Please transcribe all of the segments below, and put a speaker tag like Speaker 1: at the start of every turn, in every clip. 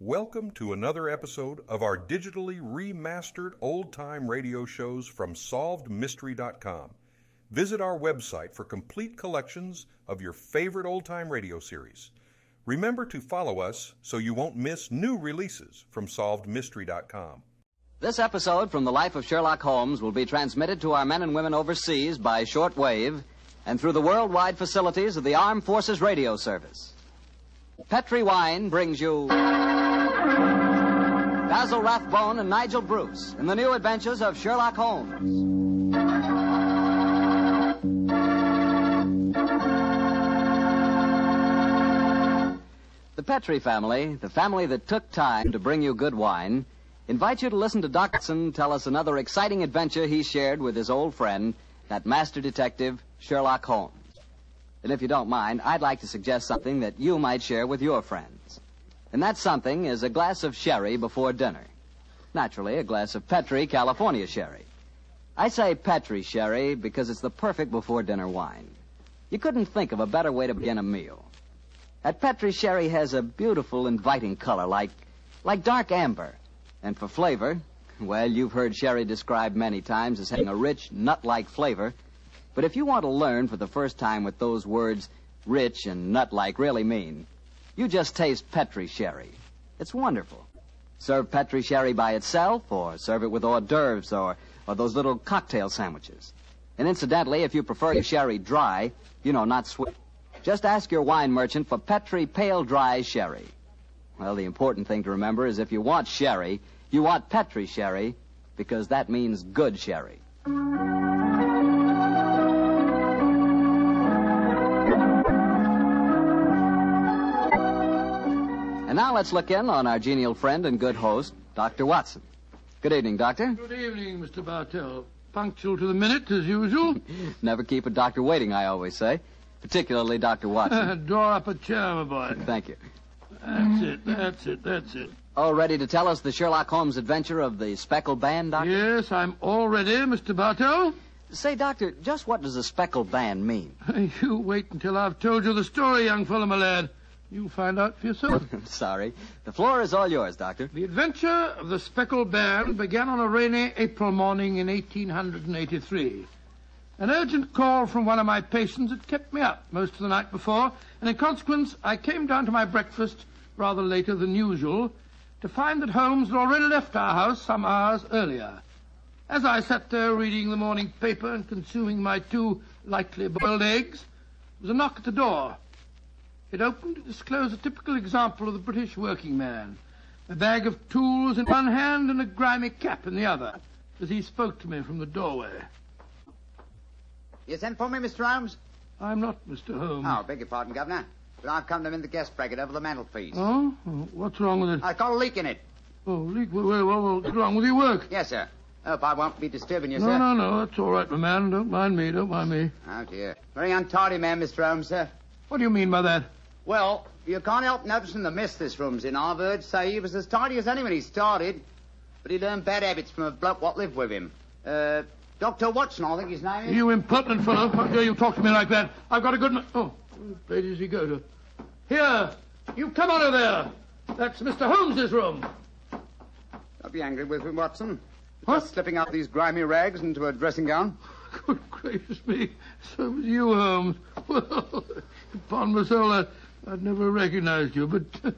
Speaker 1: Welcome to another episode of our digitally remastered old time radio shows from SolvedMystery.com. Visit our website for complete collections of your favorite old time radio series. Remember to follow us so you won't miss new releases from SolvedMystery.com.
Speaker 2: This episode from the life of Sherlock Holmes will be transmitted to our men and women overseas by shortwave and through the worldwide facilities of the Armed Forces Radio Service. Petri Wine brings you Basil Rathbone and Nigel Bruce in the new adventures of Sherlock Holmes. The Petri family, the family that took time to bring you good wine, invite you to listen to Docson tell us another exciting adventure he shared with his old friend, that master detective, Sherlock Holmes. And if you don't mind, I'd like to suggest something that you might share with your friends. And that something is a glass of sherry before dinner. Naturally, a glass of Petri California sherry. I say Petri sherry because it's the perfect before dinner wine. You couldn't think of a better way to begin a meal. That Petri sherry has a beautiful, inviting color, like, like dark amber. And for flavor, well, you've heard sherry described many times as having a rich, nut-like flavor. But if you want to learn for the first time what those words rich and nut-like really mean, you just taste Petri sherry. It's wonderful. Serve Petri sherry by itself, or serve it with hors d'oeuvres or, or those little cocktail sandwiches. And incidentally, if you prefer your sherry dry, you know, not sweet, just ask your wine merchant for Petri Pale Dry Sherry. Well, the important thing to remember is if you want sherry, you want Petri sherry, because that means good sherry. Now let's look in on our genial friend and good host, Dr. Watson. Good evening, Doctor.
Speaker 3: Good evening, Mr. Bartell. Punctual to the minute, as usual.
Speaker 2: Never keep a doctor waiting, I always say. Particularly Dr. Watson.
Speaker 3: Draw up a chair, my boy.
Speaker 2: Thank you.
Speaker 3: That's it, that's it, that's it.
Speaker 2: All ready to tell us the Sherlock Holmes adventure of the speckled band, Doctor?
Speaker 3: Yes, I'm all ready, Mr. Bartell.
Speaker 2: Say, Doctor, just what does a speckled band mean?
Speaker 3: You wait until I've told you the story, young fellow, my lad. You'll find out for yourself.
Speaker 2: I'm Sorry. The floor is all yours, Doctor.
Speaker 3: the adventure of the speckled band began on a rainy April morning in 1883. An urgent call from one of my patients had kept me up most of the night before, and in consequence, I came down to my breakfast rather later than usual to find that Holmes had already left our house some hours earlier. As I sat there reading the morning paper and consuming my two lightly boiled eggs, there was a knock at the door. It opened to disclose a typical example of the British working man. A bag of tools in one hand and a grimy cap in the other, as he spoke to me from the doorway.
Speaker 4: You sent for me, Mr. Holmes?
Speaker 3: I'm not Mr. Holmes.
Speaker 4: Oh, beg your pardon, Governor. But I've come to mend the gas bracket over the mantelpiece.
Speaker 3: Oh? What's wrong with it?
Speaker 4: I've got a leak in it.
Speaker 3: Oh, leak. Well, well, well, what's wrong with your work?
Speaker 4: Yes, sir. Hope I won't be disturbing you,
Speaker 3: No,
Speaker 4: sir.
Speaker 3: no, no. That's all right, my man. Don't mind me. Don't mind me.
Speaker 4: Oh, dear. Very untidy man, Mr. Holmes, sir.
Speaker 3: What do you mean by that?
Speaker 4: Well, you can't help noticing the mess this room's in. I've heard say he was as tidy as any when he started. But he learned bad habits from a bloke what lived with him. Uh, Dr. Watson, I think his name is.
Speaker 3: You impertinent fellow. How dare you talk to me like that? I've got a good... Oh, where does he go to? Here! You come out of there! That's Mr. Holmes's room.
Speaker 4: Don't be angry with me, Watson.
Speaker 3: What?
Speaker 4: Just slipping out these grimy rags into a dressing gown.
Speaker 3: Good gracious me. So was you, Holmes. Well, upon my soul, I, I'd never recognized you, but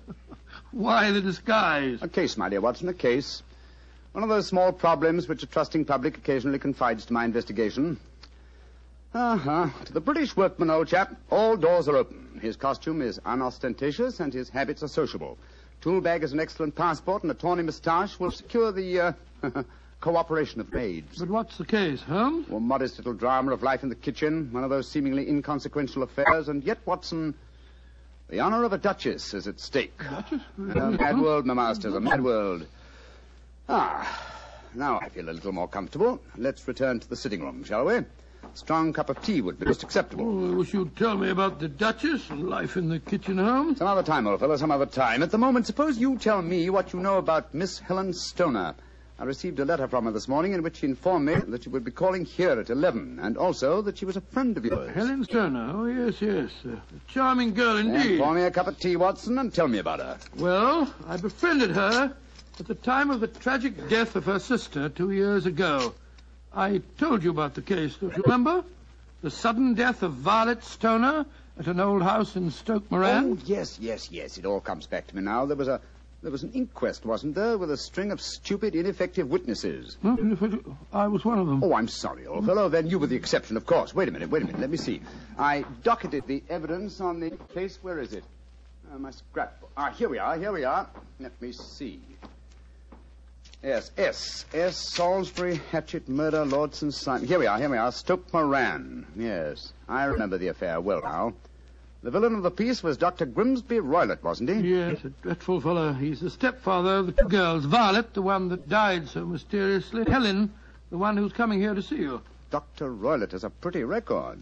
Speaker 3: why the disguise?
Speaker 4: A case, my dear Watson, a case. One of those small problems which a trusting public occasionally confides to my investigation. Uh-huh. To the British workman, old chap, all doors are open. His costume is unostentatious and his habits are sociable. Tool bag is an excellent passport and a tawny moustache will secure the, uh, cooperation of maids.
Speaker 3: But what's the case, Holmes?
Speaker 4: Or modest little drama of life in the kitchen, one of those seemingly inconsequential affairs, and yet, Watson, the honor of a duchess is at stake.
Speaker 3: Duchess?
Speaker 4: A mad world, my masters, a mad world. Ah, now I feel a little more comfortable. Let's return to the sitting room, shall we? A strong cup of tea would be most acceptable.
Speaker 3: Oh, I wish you'd tell me about the Duchess and life in the kitchen, Holmes.
Speaker 4: Some other time, old fellow, some other time. At the moment, suppose you tell me what you know about Miss Helen Stoner, I received a letter from her this morning in which she informed me that she would be calling here at 11, and also that she was a friend of yours.
Speaker 3: Helen Stoner. Oh, yes, yes. A charming girl
Speaker 4: And
Speaker 3: indeed.
Speaker 4: pour me a cup of tea, Watson, and tell me about her.
Speaker 3: Well, I befriended her at the time of the tragic death of her sister two years ago. I told you about the case, don't you remember? The sudden death of Violet Stoner at an old house in Stoke Moran.
Speaker 4: Oh, yes, yes, yes. It all comes back to me now. There was a there was an inquest, wasn't there, with a string of stupid, ineffective witnesses.
Speaker 3: I was one of them.
Speaker 4: Oh, I'm sorry, old fellow. Then you were the exception, of course. Wait a minute, wait a minute. Let me see. I docketed the evidence on the case. Where is it? Uh, my scrapbook. Ah, here we are, here we are. Let me see. Yes, S. S. Salisbury, Hatchet, Murder, Lordson, Simon. Here we are, here we are. Stoke Moran. Yes, I remember the affair well now. The villain of the piece was Dr. Grimsby Roylott, wasn't he?
Speaker 3: Yes, a dreadful fellow. He's the stepfather of the two girls. Violet, the one that died so mysteriously. Helen, the one who's coming here to see you.
Speaker 4: Dr. Roylott has a pretty record.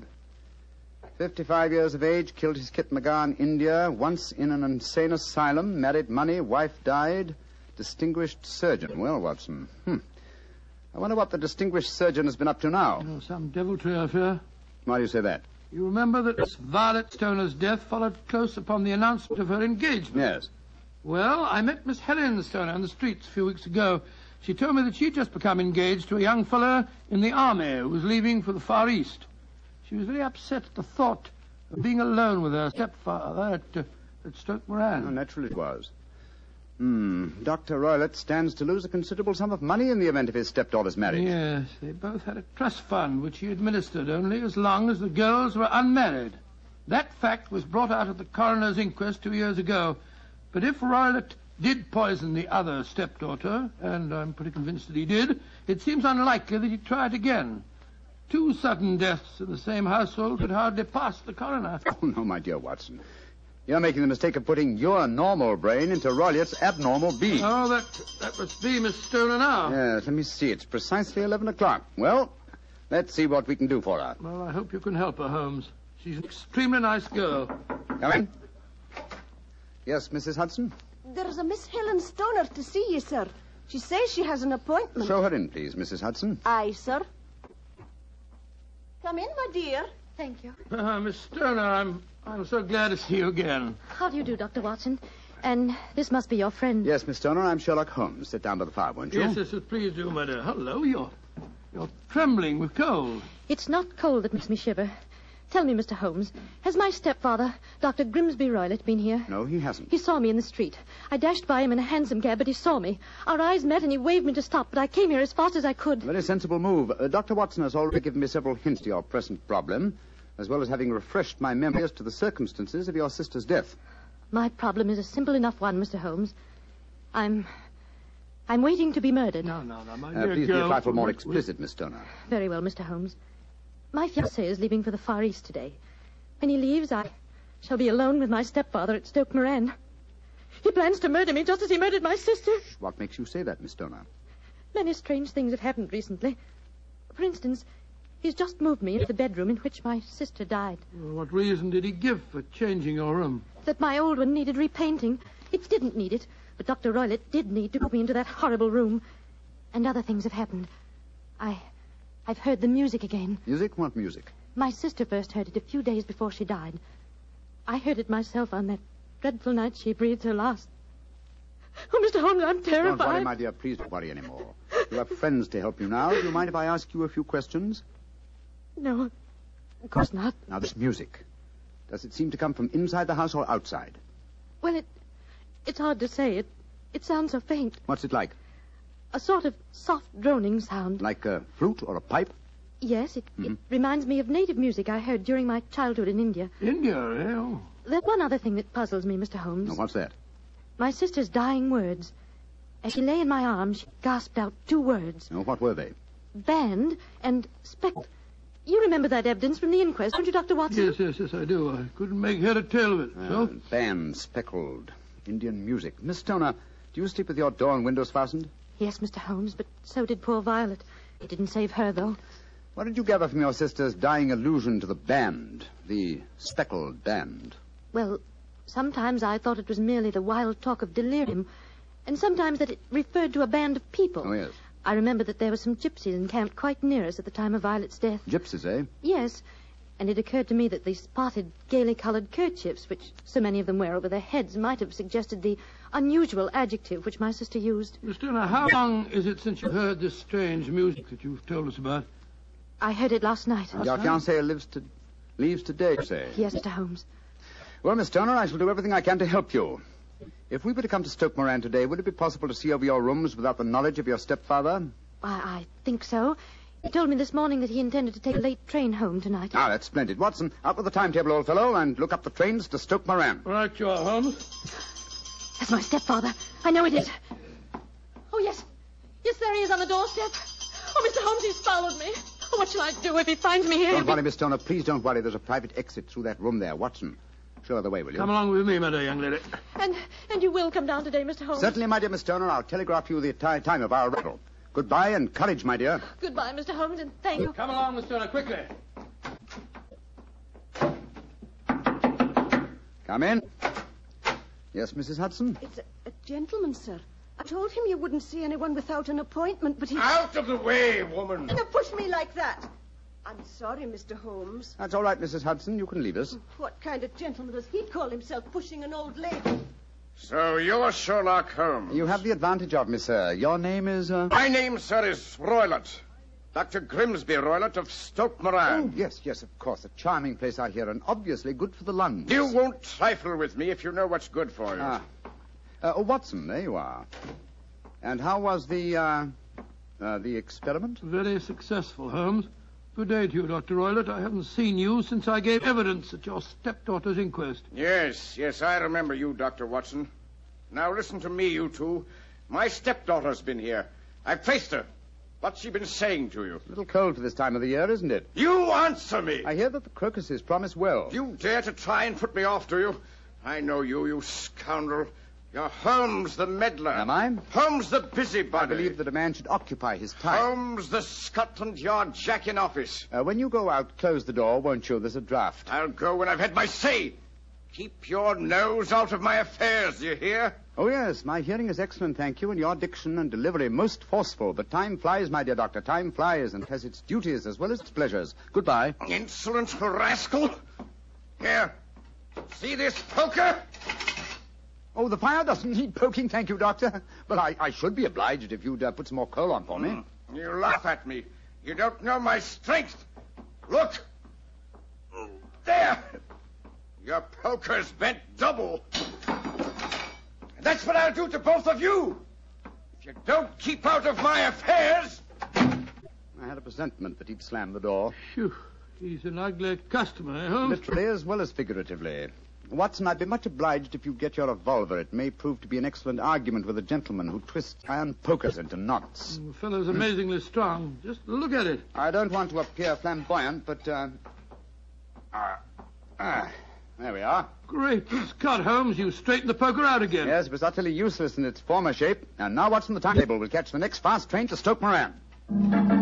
Speaker 4: 55 years of age, killed his Kit in India, once in an insane asylum, married money, wife died, distinguished surgeon. Well, Watson, hmm. I wonder what the distinguished surgeon has been up to now.
Speaker 3: Oh, some deviltry, I fear.
Speaker 4: Why do you say that?
Speaker 3: You remember that Miss Violet Stoner's death followed close upon the announcement of her engagement.
Speaker 4: Yes.
Speaker 3: Well, I met Miss Helen Stoner on the streets a few weeks ago. She told me that she'd just become engaged to a young fellow in the army who was leaving for the Far East. She was very upset at the thought of being alone with her stepfather at, uh, at Stoke
Speaker 4: Oh,
Speaker 3: Moran.
Speaker 4: naturally it was. Hmm. Dr. Roylott stands to lose a considerable sum of money in the event of his stepdaughter's marriage.
Speaker 3: Yes, they both had a trust fund which he administered only as long as the girls were unmarried. That fact was brought out at the coroner's inquest two years ago. But if Roylott did poison the other stepdaughter, and I'm pretty convinced that he did, it seems unlikely that he'd try it again. Two sudden deaths in the same household could hardly pass the coroner.
Speaker 4: Oh, no, my dear Watson. You're making the mistake of putting your normal brain into Roylott's abnormal being.
Speaker 3: Oh, that that must be Miss Stoner now.
Speaker 4: Yes, let me see. It's precisely 11 o'clock. Well, let's see what we can do for her.
Speaker 3: Well, I hope you can help her, Holmes. She's an extremely nice girl.
Speaker 4: Come in. Yes, Mrs. Hudson?
Speaker 5: There's a Miss Helen Stoner to see you, sir. She says she has an appointment.
Speaker 4: Show her in, please, Mrs. Hudson.
Speaker 5: Aye, sir. Come in, my dear.
Speaker 6: Thank you.
Speaker 3: Uh, Miss Stoner, I'm I'm so glad to see you again.
Speaker 6: How do you do, Dr. Watson? And this must be your friend.
Speaker 4: Yes, Miss Stoner, I'm Sherlock Holmes. Sit down by the fire, won't you?
Speaker 3: Yes, yes, yes, please do, my dear. Hello, you're you're trembling with cold.
Speaker 6: It's not cold that makes me shiver. Tell me, Mr. Holmes, has my stepfather, Dr. Grimsby Roylott, been here?
Speaker 4: No, he hasn't.
Speaker 6: He saw me in the street. I dashed by him in a hansom cab, but he saw me. Our eyes met and he waved me to stop, but I came here as fast as I could.
Speaker 4: Very sensible move. Uh, Dr. Watson has already given me several hints to your present problem, as well as having refreshed my memory as to the circumstances of your sister's death.
Speaker 6: My problem is a simple enough one, Mr. Holmes. I'm. I'm waiting to be murdered.
Speaker 3: No, no, no, my
Speaker 4: Uh,
Speaker 3: dear
Speaker 4: please be a
Speaker 3: girl.
Speaker 4: trifle more
Speaker 3: Wait, wait.
Speaker 4: explicit, Miss Stoner.
Speaker 6: Very well, Mr. Holmes. My fiancé is leaving for the Far East today. When he leaves, I shall be alone with my stepfather at Stoke Moran. He plans to murder me just as he murdered my sister.
Speaker 4: What makes you say that, Miss Stoner?
Speaker 6: Many strange things have happened recently. For instance, he's just moved me into the bedroom in which my sister died.
Speaker 3: Well, what reason did he give for changing your room?
Speaker 6: That my old one needed repainting. It didn't need it, but Dr. Roylott did need to put me into that horrible room. And other things have happened. I. I've heard the music again.
Speaker 4: Music? What music?
Speaker 6: My sister first heard it a few days before she died. I heard it myself on that dreadful night she breathed her last. Oh, Mr. Holmes, I'm terrified.
Speaker 4: Don't worry, my dear. Please don't worry anymore. You have friends to help you now. Do you mind if I ask you a few questions?
Speaker 6: No, of course not.
Speaker 4: Now, this music. Does it seem to come from inside the house or outside?
Speaker 6: Well, it, it's hard to say. It, it sounds so faint.
Speaker 4: What's it like?
Speaker 6: A sort of soft droning sound.
Speaker 4: Like a flute or a pipe?
Speaker 6: Yes, it, it reminds me of native music I heard during my childhood in India.
Speaker 3: India, eh? Oh.
Speaker 6: There's one other thing that puzzles me, Mr. Holmes.
Speaker 4: No, what's that?
Speaker 6: My sister's dying words. As she lay in my arms, she gasped out two words
Speaker 4: No, what were they?
Speaker 6: band and spect. You remember that evidence from the inquest, don't you, Dr. Watson?
Speaker 3: Yes, yes, yes, I do. I couldn't make head or tail of it.
Speaker 4: Uh,
Speaker 3: So?
Speaker 4: band, speckled, Indian music. Miss Stoner, do you sleep with your door and windows fastened?
Speaker 6: Yes, Mr. Holmes, but so did poor Violet. It didn't save her, though.
Speaker 4: What did you gather from your sister's dying allusion to the band, the speckled band?
Speaker 6: Well, sometimes I thought it was merely the wild talk of delirium, and sometimes that it referred to a band of people.
Speaker 4: Oh, yes.
Speaker 6: I remember that there were some gypsies encamped quite near us at the time of Violet's death.
Speaker 4: Gypsies, eh?
Speaker 6: Yes, and it occurred to me that the spotted, gaily colored kerchiefs, which so many of them wear over their heads, might have suggested the unusual adjective which my sister used.
Speaker 3: Miss Stoner, how long is it since you heard this strange music that you've told us about?
Speaker 6: I heard it last night.
Speaker 4: And your fiancée lives to, leaves today, you say?
Speaker 6: Yes, Mr. Holmes.
Speaker 4: Well, Miss Stoner, I shall do everything I can to help you. If we were to come to Stoke Moran today, would it be possible to see over your rooms without the knowledge of your stepfather?
Speaker 6: I, I think so. He told me this morning that he intended to take a late train home tonight.
Speaker 4: Ah, that's splendid. Watson, out with the timetable, old fellow, and look up the trains to Stoke Moran.
Speaker 3: Right you are, Holmes.
Speaker 6: That's my stepfather. I know it is. Oh, yes. Yes, there he is on the doorstep. Oh, Mr. Holmes, he's followed me. Oh, what shall I do if he finds me here?
Speaker 4: Don't worry, Miss Stoner. Please don't worry. There's a private exit through that room there. Watson, show her the way, will you?
Speaker 3: Come along with me, my dear young lady.
Speaker 6: And and you will come down today, Mr. Holmes.
Speaker 4: Certainly, my dear Miss Stoner. I'll telegraph you the ti- time of our arrival. Goodbye and courage, my dear.
Speaker 6: Goodbye, Mr. Holmes, and thank you.
Speaker 3: Come along, Miss Stoner, quickly.
Speaker 4: Come in. Yes, Mrs. Hudson?
Speaker 5: It's a, a gentleman, sir. I told him you wouldn't see anyone without an appointment, but he...
Speaker 7: Out of the way, woman.
Speaker 5: Don't push me like that. I'm sorry, Mr. Holmes.
Speaker 4: That's all right, Mrs. Hudson. You can leave us.
Speaker 5: What kind of gentleman does he call himself pushing an old lady?
Speaker 7: So you're Sherlock Holmes.
Speaker 4: You have the advantage of me, sir. Your name is, uh...
Speaker 7: My name, sir, is Roylott. Dr. Grimsby Roylott of Stoke Moran.
Speaker 4: Oh, yes, yes, of course. A charming place I hear, and obviously good for the lungs.
Speaker 7: You won't trifle with me if you know what's good for you.
Speaker 4: Ah. Uh, oh, Watson, there you are. And how was the, uh, uh, the experiment?
Speaker 3: Very successful, Holmes. Good day to you, Dr. Roylott. I haven't seen you since I gave evidence at your stepdaughter's inquest.
Speaker 7: Yes, yes, I remember you, Dr. Watson. Now listen to me, you two. My stepdaughter's been here. I've traced her. What's she been saying to you?
Speaker 4: A little cold for this time of the year, isn't it?
Speaker 7: You answer me!
Speaker 4: I hear that the crocuses promise well.
Speaker 7: You dare to try and put me off, do you? I know you, you scoundrel. You're Holmes the meddler.
Speaker 4: Am I?
Speaker 7: Holmes the busybody.
Speaker 4: I believe that a man should occupy his time.
Speaker 7: Holmes the Scotland Yard Jack in office.
Speaker 4: Uh, when you go out, close the door, won't you? There's a draft.
Speaker 7: I'll go when I've had my say. Keep your nose out of my affairs, you hear?
Speaker 4: Oh, yes, my hearing is excellent, thank you, and your diction and delivery most forceful. But time flies, my dear doctor. Time flies and has its duties as well as its pleasures. Goodbye.
Speaker 7: Insolent rascal. Here. See this poker?
Speaker 4: Oh, the fire doesn't need poking, thank you, doctor. But I, I should be obliged if you'd uh, put some more coal on for me.
Speaker 7: Mm. You laugh at me. You don't know my strength. Look. There. Your poker's bent double. And that's what I'll do to both of you. If you don't keep out of my affairs.
Speaker 4: I had a presentiment that he'd slam the door.
Speaker 3: Phew. He's an ugly customer, eh, Holmes?
Speaker 4: Literally as well as figuratively. Watson, I'd be much obliged if you'd get your revolver. It may prove to be an excellent argument with a gentleman who twists iron pokers into knots.
Speaker 3: The fellow's amazingly strong. Just look at it.
Speaker 4: I don't want to appear flamboyant, but, uh... Ah, ah, there we are.
Speaker 3: Great Scott, Holmes. You straightened the poker out again.
Speaker 4: Yes, it was utterly useless in its former shape. And now what's on the timetable? We'll catch the next fast train to Stoke Moran.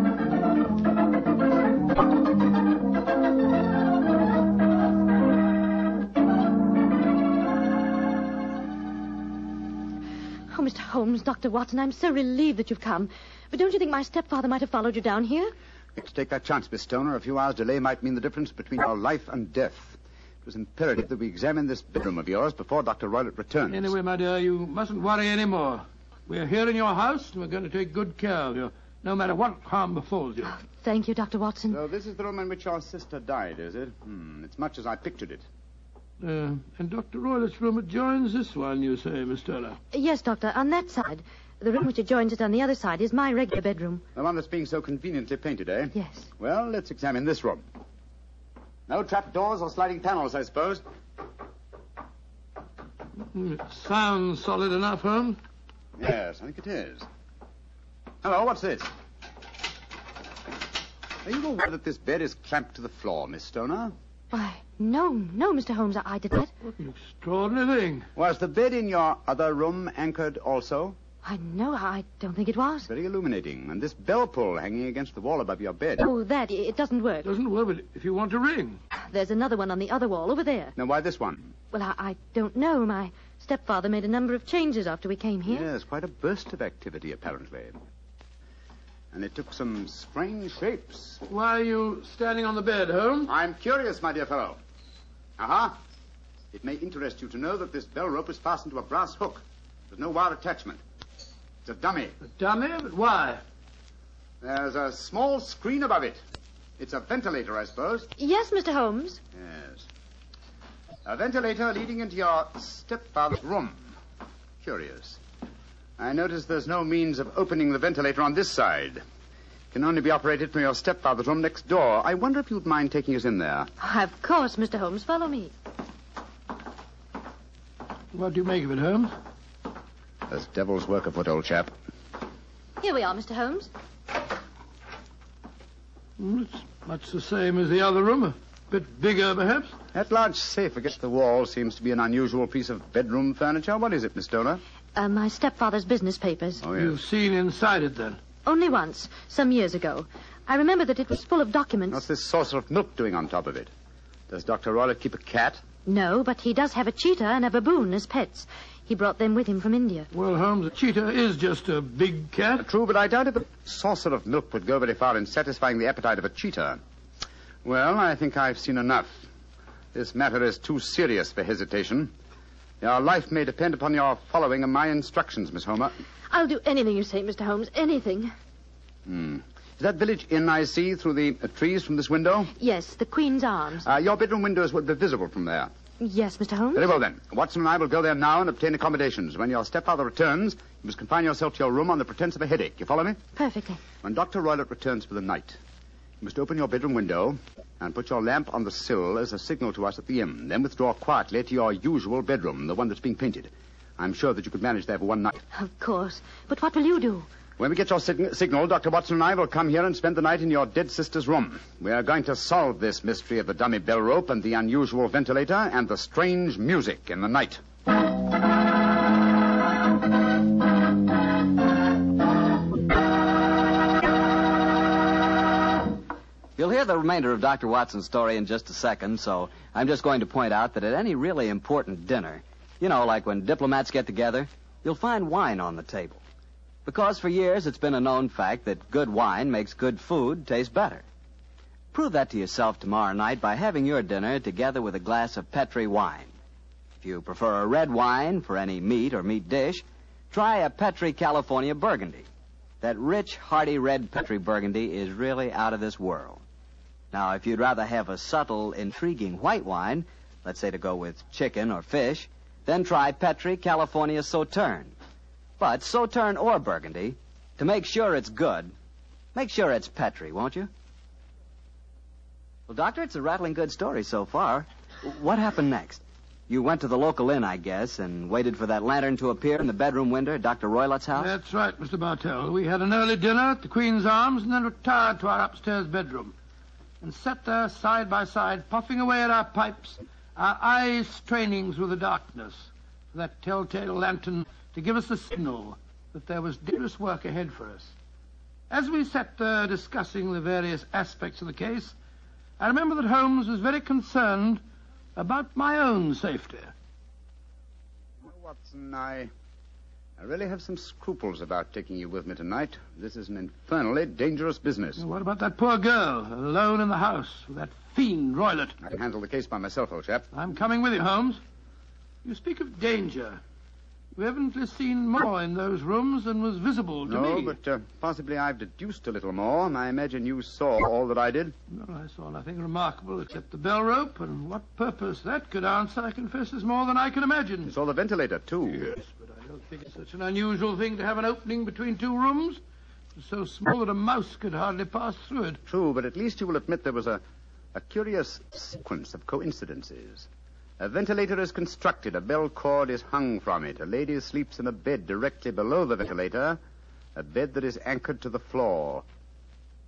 Speaker 6: Holmes, Dr. Watson, I'm so relieved that you've come. But don't you think my stepfather might have followed you down here?
Speaker 4: Let's take that chance, Miss Stoner. A few hours' delay might mean the difference between our life and death. It was imperative that we examine this bedroom of yours before Dr. Roylott returns.
Speaker 3: Anyway, my dear, you mustn't worry any more. We're here in your house, and we're going to take good care of you, no matter what harm befalls you.
Speaker 6: Thank you, Dr. Watson.
Speaker 4: So this is the room in which your sister died, is it? Hmm, it's much as I pictured it.
Speaker 3: Uh, and Dr. Roylott's room adjoins this one, you say, Miss Stoner?
Speaker 6: Yes, Doctor, on that side. The room which adjoins it on the other side is my regular bedroom.
Speaker 4: The one that's being so conveniently painted, eh?
Speaker 6: Yes.
Speaker 4: Well, let's examine this room. No trap doors or sliding panels, I suppose.
Speaker 3: Hmm, It sounds solid enough, Holmes.
Speaker 4: Yes, I think it is. Hello, what's this? Are you aware that this bed is clamped to the floor, Miss Stoner?
Speaker 6: Why, no, no, Mr. Holmes, I, I did not.
Speaker 3: What an extraordinary thing.
Speaker 4: Was the bed in your other room anchored also?
Speaker 6: I know, I don't think it was.
Speaker 4: Very illuminating. And this bell pull hanging against the wall above your bed.
Speaker 6: Oh, that, it it doesn't work.
Speaker 3: Doesn't work, but if you want to ring.
Speaker 6: There's another one on the other wall over there.
Speaker 4: Now, why this one?
Speaker 6: Well, I, I don't know. My stepfather made a number of changes after we came here.
Speaker 4: Yes, quite a burst of activity, apparently. And it took some strange shapes.
Speaker 3: Why are you standing on the bed, Holmes?
Speaker 4: I'm curious, my dear fellow. Aha. It may interest you to know that this bell rope is fastened to a brass hook. There's no wire attachment. It's a dummy.
Speaker 3: A dummy? But why?
Speaker 4: There's a small screen above it. It's a ventilator, I suppose.
Speaker 6: Yes, Mr. Holmes.
Speaker 4: Yes. A ventilator leading into your stepfather's room. Curious. I notice there's no means of opening the ventilator on this side. It can only be operated from your stepfather's room next door. I wonder if you'd mind taking us in there.
Speaker 6: Of course, Mr. Holmes. Follow me.
Speaker 3: What do you make of it, Holmes?
Speaker 4: There's devil's work afoot, old chap.
Speaker 6: Here we are, Mr. Holmes.
Speaker 3: Hmm, It's much the same as the other room. A bit bigger, perhaps.
Speaker 4: That large safe against the wall seems to be an unusual piece of bedroom furniture. What is it, Miss Stoner?
Speaker 6: Uh, my stepfather's business papers.
Speaker 4: Oh,
Speaker 3: You've seen inside it, then.
Speaker 6: Only once, some years ago. I remember that it was full of documents.
Speaker 4: What's this saucer of milk doing on top of it? Does Dr. Roylott keep a cat?
Speaker 6: No, but he does have a cheetah and a baboon as pets. He brought them with him from India.
Speaker 3: Well, Holmes, a cheetah is just a big cat.
Speaker 4: True, but I doubt if a saucer of milk would go very far in satisfying the appetite of a cheetah. Well, I think I've seen enough. This matter is too serious for hesitation. Your life may depend upon your following of my instructions, Miss Homer.
Speaker 6: I'll do anything you say, Mr. Holmes. Anything.
Speaker 4: Hmm. Is that village inn I see through the uh, trees from this window?
Speaker 6: Yes, the Queen's Arms.
Speaker 4: Uh, your bedroom windows would be visible from there.
Speaker 6: Yes, Mr. Holmes.
Speaker 4: Very well, then. Watson and I will go there now and obtain accommodations. When your stepfather returns, you must confine yourself to your room on the pretense of a headache. You follow me?
Speaker 6: Perfectly.
Speaker 4: When Dr. Roylott returns for the night, you must open your bedroom window and put your lamp on the sill as a signal to us at the inn. Then withdraw quietly to your usual bedroom, the one that's being painted. I'm sure that you could manage there for one night.
Speaker 6: Of course. But what will you do?
Speaker 4: When we get your sig- signal, Dr. Watson and I will come here and spend the night in your dead sister's room. We are going to solve this mystery of the dummy bell rope and the unusual ventilator and the strange music in the night.
Speaker 2: Hear the remainder of Dr. Watson's story in just a second, so I'm just going to point out that at any really important dinner, you know, like when diplomats get together, you'll find wine on the table. Because for years it's been a known fact that good wine makes good food taste better. Prove that to yourself tomorrow night by having your dinner together with a glass of Petri wine. If you prefer a red wine for any meat or meat dish, try a Petri California Burgundy. That rich, hearty red Petri Burgundy is really out of this world. Now, if you'd rather have a subtle, intriguing white wine, let's say to go with chicken or fish, then try Petri California Sauterne. But Sauterne or Burgundy, to make sure it's good, make sure it's Petri, won't you? Well, Doctor, it's a rattling good story so far. What happened next? You went to the local inn, I guess, and waited for that lantern to appear in the bedroom window at Dr. Roylott's house?
Speaker 3: That's right, Mr. Bartell. We had an early dinner at the Queen's Arms and then retired to our upstairs bedroom. And sat there side by side, puffing away at our pipes, our eyes straining through the darkness for that telltale lantern to give us the signal that there was dangerous work ahead for us. As we sat there discussing the various aspects of the case, I remember that Holmes was very concerned about my own safety.
Speaker 4: Watson, I, I really have some scruples about taking you with me tonight. This is an infernally dangerous business.
Speaker 3: What about that poor girl, alone in the house with that fiend Roylott?
Speaker 4: I can handle the case by myself, old chap.
Speaker 3: I'm coming with you, Holmes. You speak of danger. You evidently seen more in those rooms than was visible to
Speaker 4: no,
Speaker 3: me.
Speaker 4: but uh, possibly I've deduced a little more. And I imagine you saw all that I did.
Speaker 3: Well, I saw nothing remarkable except the bell rope, and what purpose that could answer, I confess, is more than I can imagine.
Speaker 4: You saw the ventilator, too.
Speaker 3: Yes, but I think it's such an unusual thing to have an opening between two rooms. It's so small that a mouse could hardly pass through it.
Speaker 4: True, but at least you will admit there was a, a curious sequence of coincidences. A ventilator is constructed, a bell cord is hung from it. A lady sleeps in a bed directly below the ventilator, a bed that is anchored to the floor.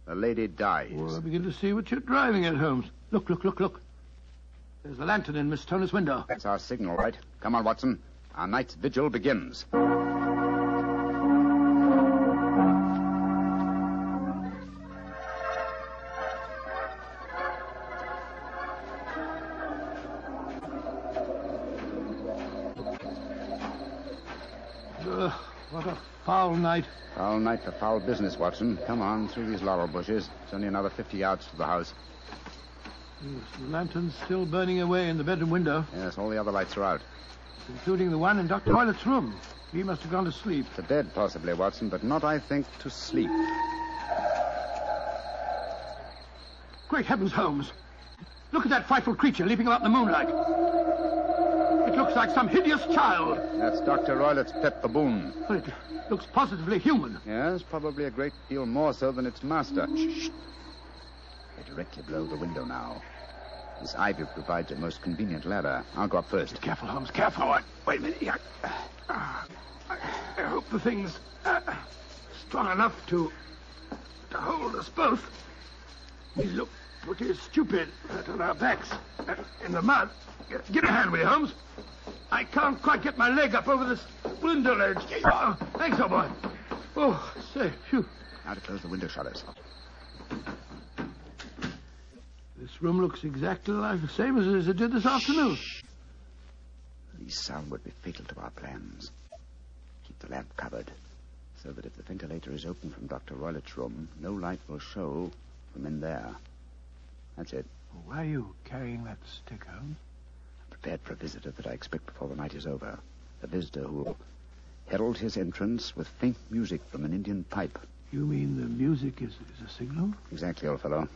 Speaker 4: A lady dies.
Speaker 3: Well, I begin to see what you're driving at, Holmes. Look, look, look, look. There's the lantern in Miss Stoner's window.
Speaker 4: That's our signal, right? Come on, Watson. Our night's vigil begins.
Speaker 3: Uh, What a foul night.
Speaker 4: Foul night for foul business, Watson. Come on, through these laurel bushes. It's only another 50 yards to the house.
Speaker 3: Yes, the lantern's still burning away in the bedroom window,
Speaker 4: Yes, all the other lights are out.
Speaker 3: Including the one in Dr. Roylott's room. He must have gone to sleep.
Speaker 4: To bed, possibly, Watson, but not, I think, to sleep.
Speaker 3: Great heavens, Holmes. Look at that frightful creature leaping about in the moonlight. It looks like some hideous child.
Speaker 4: That's Dr. Roylott's pet baboon.
Speaker 3: But it looks positively human.
Speaker 4: Yes, probably a great deal more so than its master. Shh. We're directly below the window now. This ivy provides a most convenient ladder. I'll go up first.
Speaker 3: Careful, Holmes, careful. Wait, wait a minute. I, uh, I, I hope the thing's uh, strong enough to, to hold us both. We look pretty stupid flat on our backs uh, in the mud. Get, get a hand with you, Holmes. I can't quite get my leg up over this window ledge. Oh, thanks, old boy. Oh, say, phew.
Speaker 4: Now to close the window shutters.
Speaker 3: This room looks exactly like the same as, it did this afternoon.
Speaker 4: Least sound would be fatal to our plans. Keep the lamp covered, so that if the ventilator is open from Dr. Roylott's room, no light will show from in there. That's it.
Speaker 3: Why are you carrying that stick, home?
Speaker 4: I'm Prepared for a visitor that I expect before the night is over. A visitor who will herald his entrance with faint music from an Indian pipe.
Speaker 3: You mean the music is, is a signal?
Speaker 4: Exactly, old fellow.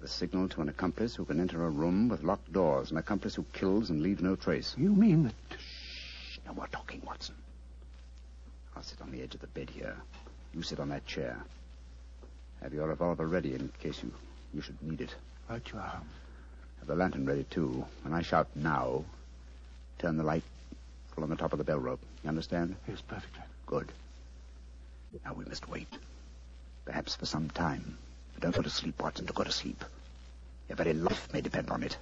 Speaker 4: The signal to an accomplice who can enter a room with locked doors, an accomplice who kills and leaves no trace.
Speaker 3: You mean that
Speaker 4: Shh, no more talking, Watson. I'll sit on the edge of the bed here. You sit on that chair. Have your revolver ready in case you, you should need it.
Speaker 3: Right you are.
Speaker 4: Have the lantern ready, too. When I shout now, turn the light full on the top of the bell rope. You understand?
Speaker 3: Yes, perfectly.
Speaker 4: Good. Now we must wait. Perhaps for some time. But don't go to sleep, Watson. Don't go to sleep. Your very life may depend on it.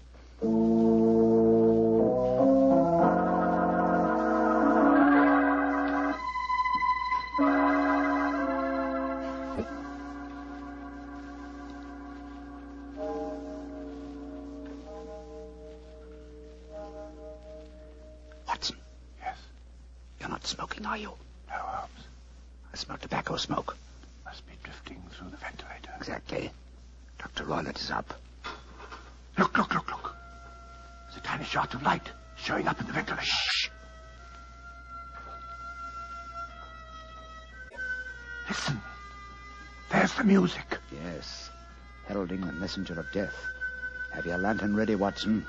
Speaker 3: The music.
Speaker 4: Yes. Heralding the messenger of death. Have your lantern ready, Watson.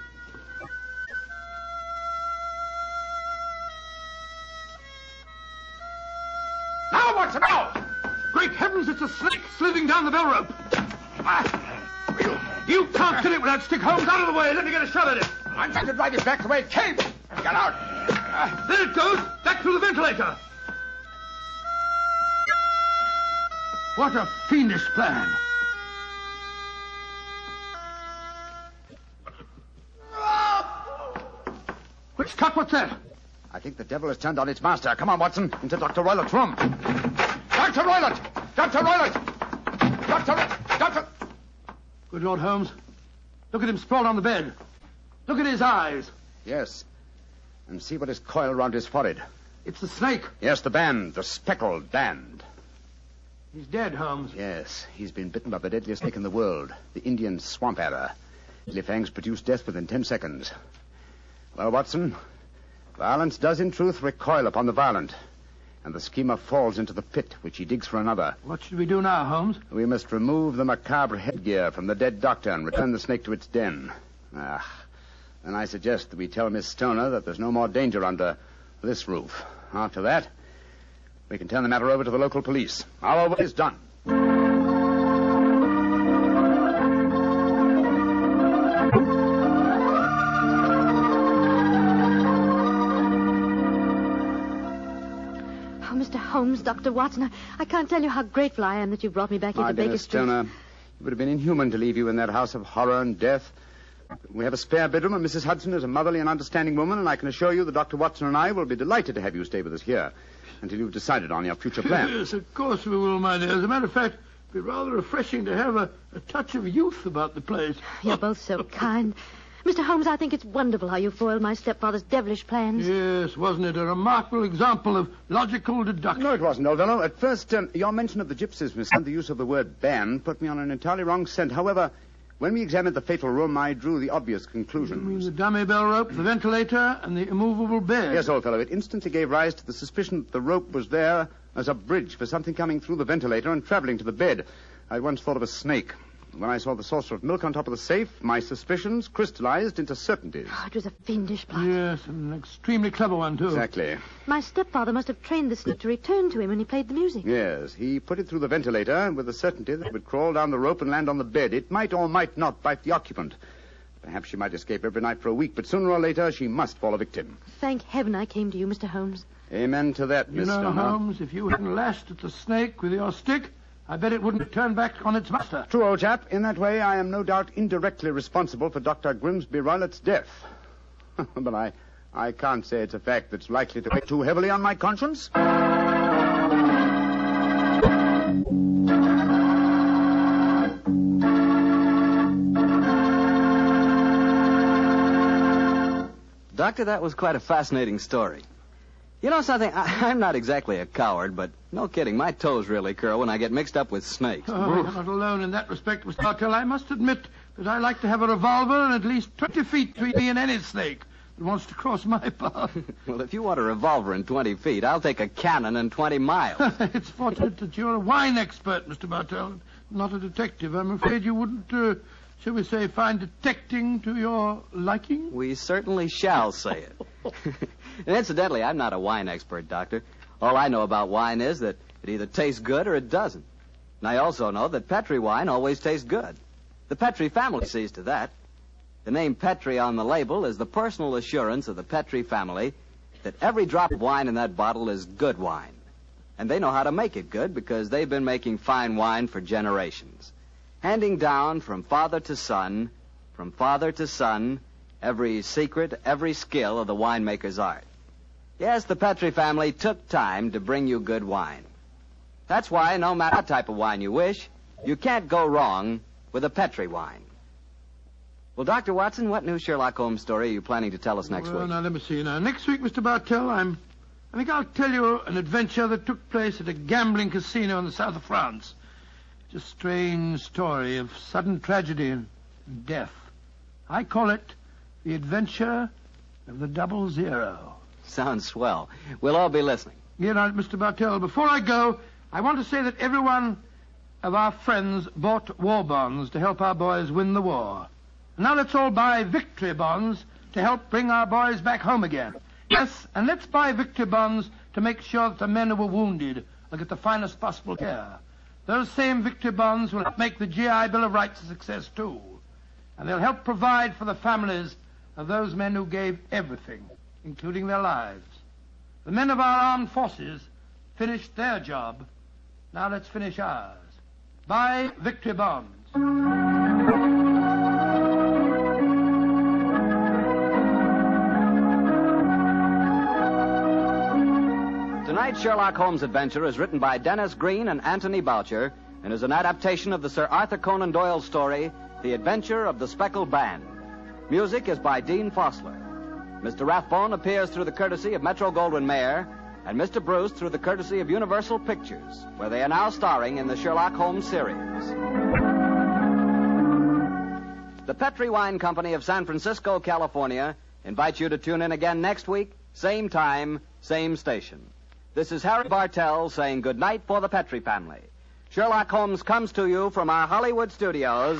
Speaker 3: Now, Watson, now! Great heavens, it's a snake slithering down the bell rope. Ah, you, you can't get it without stick Holmes out of the way. Let me get a shot at it.
Speaker 7: I'm trying to drive it back the way it came. Get out.
Speaker 3: Ah, there it goes, back through the ventilator. What a fiendish plan. Which cut, what's that?
Speaker 4: I think the devil has turned on its master. Come on, Watson, into Dr. Roylott's room. Dr. Roylott! Dr. Roylott! Dr. Dr.
Speaker 3: Good Lord Holmes. Look at him sprawled on the bed. Look at his eyes.
Speaker 4: Yes. And see what is coiled around his forehead.
Speaker 3: It's the snake.
Speaker 4: Yes, the band, the speckled band.
Speaker 3: He's dead, Holmes.
Speaker 4: Yes, he's been bitten by the deadliest snake in the world, the Indian swamp adder. Deadly fangs produce death within ten seconds. Well, Watson, violence does in truth recoil upon the violent, and the schemer falls into the pit which he digs for another.
Speaker 3: What should we do now, Holmes?
Speaker 4: We must remove the macabre headgear from the dead doctor and return the snake to its den. Ah, then I suggest that we tell Miss Stoner that there's no more danger under this roof. After that, we can turn the matter over to the local police. Our work is done.
Speaker 6: Oh, Mr. Holmes, Dr. Watson, I, I can't tell you how grateful I am that you brought me back here
Speaker 4: My
Speaker 6: to
Speaker 4: dear
Speaker 6: Baker
Speaker 4: Miss
Speaker 6: Street.
Speaker 4: Stoner, it would have been inhuman to leave you in that house of horror and death. We have a spare bedroom, and Mrs. Hudson is a motherly and understanding woman, and I can assure you that Dr. Watson and I will be delighted to have you stay with us here until you've decided on your future plans.
Speaker 3: Yes, of course we will, my dear. As a matter of fact, it'd be rather refreshing to have a, a touch of youth about the place.
Speaker 6: You're both so kind. Mr. Holmes, I think it's wonderful how you foiled my stepfather's devilish plans.
Speaker 3: Yes, wasn't it a remarkable example of logical deduction?
Speaker 4: No, it wasn't, old fellow. At first, um, your mention of the gypsies, Miss, and the use of the word band put me on an entirely wrong scent. However, when we examined the fatal room, I drew the obvious conclusions.
Speaker 3: the dummy bell rope, the ventilator, and the immovable bed?
Speaker 4: Yes, old fellow, it instantly gave rise to the suspicion that the rope was there as a bridge for something coming through the ventilator and traveling to the bed. I once thought of a snake. When I saw the saucer of milk on top of the safe, my suspicions crystallized into certainties.
Speaker 6: Oh, it was a fiendish plot.
Speaker 3: Yes, an extremely clever one, too.
Speaker 4: Exactly.
Speaker 6: My stepfather must have trained the snake to return to him when he played the music.
Speaker 4: Yes, he put it through the ventilator with the certainty that it would crawl down the rope and land on the bed. It might or might not bite the occupant. Perhaps she might escape every night for a week, but sooner or later she must fall a victim.
Speaker 6: Thank heaven I came to you, Mr. Holmes.
Speaker 4: Amen to that,
Speaker 3: You
Speaker 4: Miss
Speaker 3: know, Holmes, if you hadn't lashed at the snake with your stick, I bet it wouldn't turn back on its master.
Speaker 4: True, old chap. In that way, I am no doubt indirectly responsible for Dr. Grimsby Roylott's death. but I, I can't say it's a fact that's likely to weigh too heavily on my conscience.
Speaker 2: Doctor, that was quite a fascinating story. You know something? I, I'm not exactly a coward, but no kidding, my toes really curl when I get mixed up with snakes.
Speaker 3: Oh, you're not alone in that respect, Mr. Bartell. I must admit that I like to have a revolver and at least 20 feet between me and any snake that wants to cross my path.
Speaker 2: Well, if you want a revolver in 20 feet, I'll take a cannon in 20 miles.
Speaker 3: it's fortunate that you're a wine expert, Mr. Bartell, not a detective. I'm afraid you wouldn't, uh, shall we say, find detecting to your liking.
Speaker 2: We certainly shall say it. And incidentally, I'm not a wine expert, Doctor. All I know about wine is that it either tastes good or it doesn't. And I also know that Petri wine always tastes good. The Petri family sees to that. The name Petri on the label is the personal assurance of the Petri family that every drop of wine in that bottle is good wine. And they know how to make it good because they've been making fine wine for generations. Handing down from father to son, from father to son, every secret, every skill of the winemaker's art. Yes, the Petri family took time to bring you good wine. That's why, no matter what type of wine you wish, you can't go wrong with a Petri wine. Well, Dr. Watson, what new Sherlock Holmes story are you planning to tell us next
Speaker 3: well,
Speaker 2: week?
Speaker 3: now let me see. Now next week, Mr. Bartell, I'm. I think I'll tell you an adventure that took place at a gambling casino in the south of France. It's a strange story of sudden tragedy and death. I call it the adventure of the double zero.
Speaker 2: Sounds swell. We'll all be listening.
Speaker 3: Here now, Mr. Bartell, before I go, I want to say that every one of our friends bought war bonds to help our boys win the war. Now let's all buy victory bonds to help bring our boys back home again. Yes, and let's buy victory bonds to make sure that the men who were wounded will get the finest possible care. Those same victory bonds will help make the GI Bill of Rights a success, too. And they'll help provide for the families of those men who gave everything, including their lives. The men of our armed forces finished their job. Now let's finish ours. Buy victory bonds.
Speaker 2: Tonight's Sherlock Holmes adventure is written by Denis Green and Anthony Boucher and is an adaptation of the Sir Arthur Conan Doyle story, The Adventure of the Speckled Band. Music is by Dean Fosler. Mr. Rathbone appears through the courtesy of Metro Goldwyn Mayer and Mr. Bruce through the courtesy of Universal Pictures, where they are now starring in the Sherlock Holmes series. The Petri Wine Company of San Francisco, California, invites you to tune in again next week, same time, same station. This is Harry Bartell saying good night for the Petri family. Sherlock Holmes comes to you from our Hollywood studios.